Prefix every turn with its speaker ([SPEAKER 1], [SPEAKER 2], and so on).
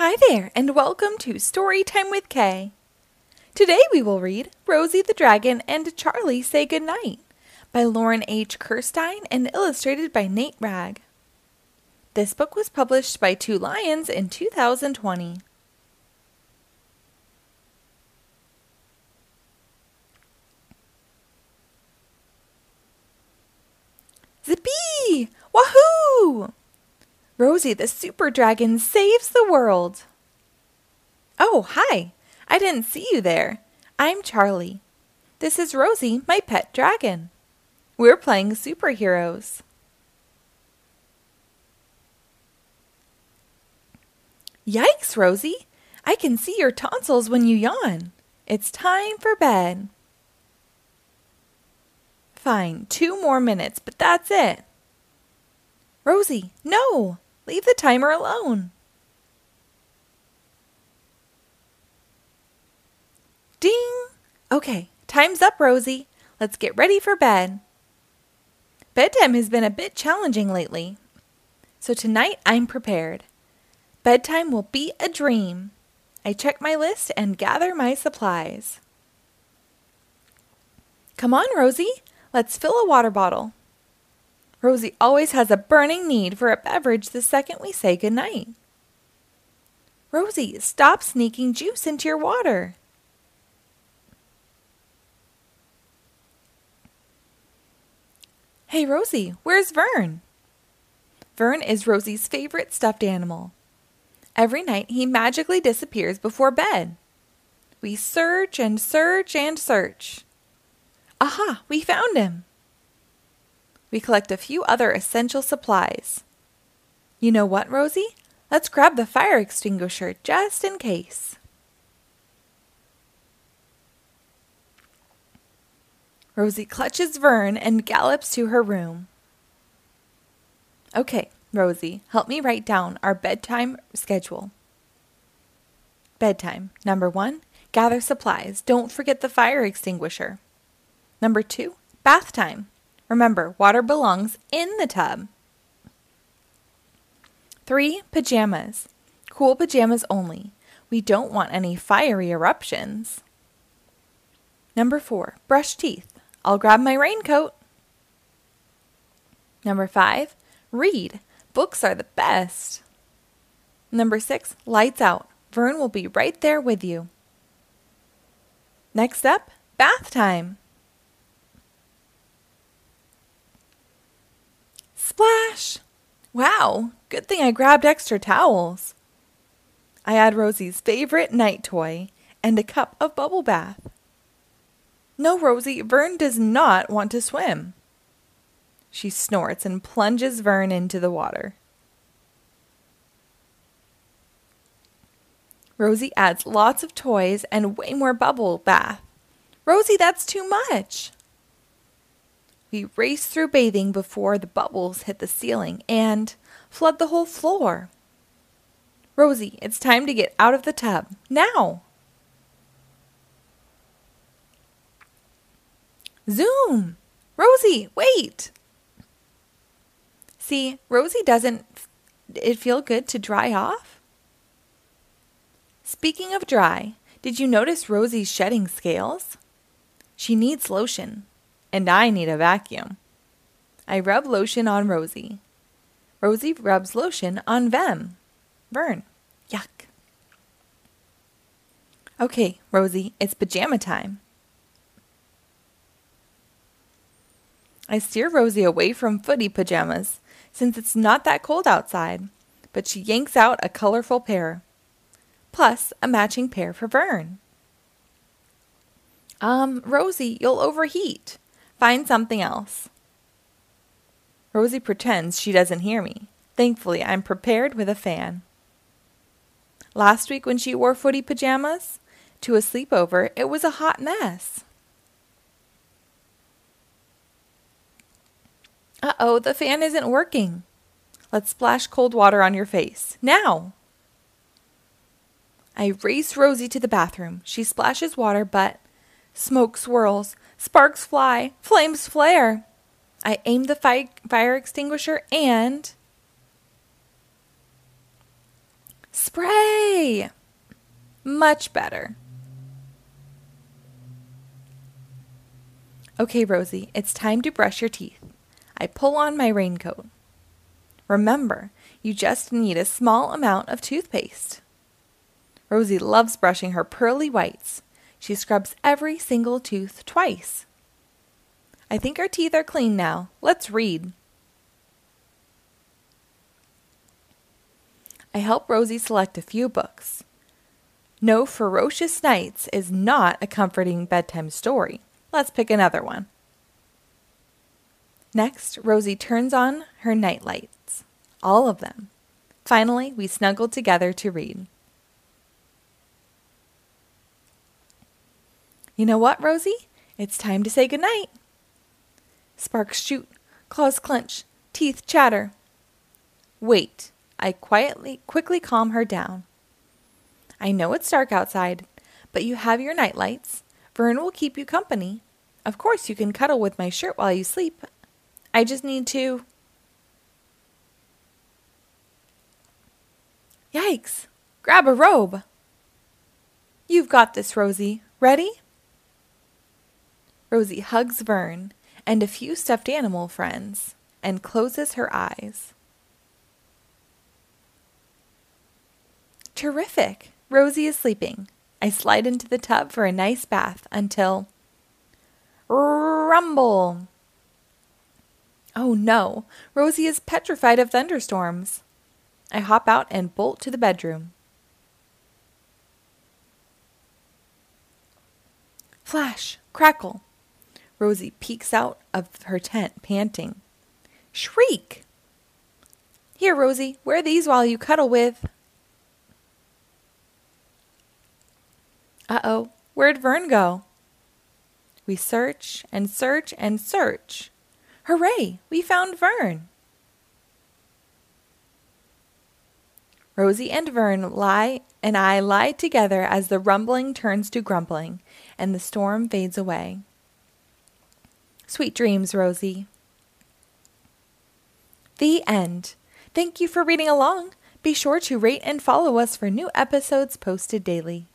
[SPEAKER 1] Hi there, and welcome to Storytime with K. Today we will read Rosie the Dragon and Charlie Say Goodnight by Lauren H. Kerstein and illustrated by Nate Wragg. This book was published by Two Lions in 2020. Rosie the Super Dragon saves the world. Oh, hi! I didn't see you there. I'm Charlie. This is Rosie, my pet dragon. We're playing superheroes. Yikes, Rosie! I can see your tonsils when you yawn. It's time for bed. Fine, two more minutes, but that's it. Rosie, no! Leave the timer alone. Ding! Okay, time's up, Rosie. Let's get ready for bed. Bedtime has been a bit challenging lately, so tonight I'm prepared. Bedtime will be a dream. I check my list and gather my supplies. Come on, Rosie. Let's fill a water bottle. Rosie always has a burning need for a beverage the second we say goodnight. Rosie, stop sneaking juice into your water. Hey, Rosie, where's Vern? Vern is Rosie's favorite stuffed animal. Every night he magically disappears before bed. We search and search and search. Aha, we found him. We collect a few other essential supplies. You know what, Rosie? Let's grab the fire extinguisher just in case. Rosie clutches Vern and gallops to her room. Okay, Rosie, help me write down our bedtime schedule. Bedtime. Number one, gather supplies. Don't forget the fire extinguisher. Number two, bath time. Remember, water belongs in the tub. Three, pajamas. Cool pajamas only. We don't want any fiery eruptions. Number four, brush teeth. I'll grab my raincoat. Number five, read. Books are the best. Number six, lights out. Vern will be right there with you. Next up, bath time. Splash! Wow, good thing I grabbed extra towels. I add Rosie's favorite night toy and a cup of bubble bath. No, Rosie, Vern does not want to swim. She snorts and plunges Vern into the water. Rosie adds lots of toys and way more bubble bath. Rosie, that's too much. We race through bathing before the bubbles hit the ceiling and flood the whole floor. Rosie, it's time to get out of the tub. Now! Zoom! Rosie, wait! See, Rosie doesn't it feel good to dry off? Speaking of dry, did you notice Rosie's shedding scales? She needs lotion and I need a vacuum. I rub lotion on Rosie. Rosie rubs lotion on Vem. Vern. Yuck. Okay, Rosie, it's pajama time. I steer Rosie away from footy pajamas since it's not that cold outside, but she yanks out a colorful pair, plus a matching pair for Vern. Um, Rosie, you'll overheat. Find something else. Rosie pretends she doesn't hear me. Thankfully, I'm prepared with a fan. Last week, when she wore footy pajamas to a sleepover, it was a hot mess. Uh oh, the fan isn't working. Let's splash cold water on your face. Now! I race Rosie to the bathroom. She splashes water, but Smoke swirls, sparks fly, flames flare. I aim the fi- fire extinguisher and. Spray! Much better. Okay, Rosie, it's time to brush your teeth. I pull on my raincoat. Remember, you just need a small amount of toothpaste. Rosie loves brushing her pearly whites. She scrubs every single tooth twice. I think our teeth are clean now. Let's read. I help Rosie select a few books. No Ferocious Nights is not a comforting bedtime story. Let's pick another one. Next, Rosie turns on her night lights, all of them. Finally, we snuggle together to read. You know what, Rosie? It's time to say goodnight. Sparks shoot, claws clench, teeth chatter. Wait, I quietly, quickly calm her down. I know it's dark outside, but you have your night lights. Vern will keep you company. Of course, you can cuddle with my shirt while you sleep. I just need to. Yikes! Grab a robe! You've got this, Rosie. Ready? Rosie hugs Vern and a few stuffed animal friends and closes her eyes. Terrific! Rosie is sleeping. I slide into the tub for a nice bath until. Rumble! Oh no, Rosie is petrified of thunderstorms. I hop out and bolt to the bedroom. Flash, crackle. Rosie peeks out of her tent, panting. Shriek! Here, Rosie, wear these while you cuddle with. Uh oh, where'd Vern go? We search and search and search. Hooray, we found Vern! Rosie and Vern lie and I lie together as the rumbling turns to grumbling and the storm fades away. Sweet dreams, Rosie. The end. Thank you for reading along. Be sure to rate and follow us for new episodes posted daily.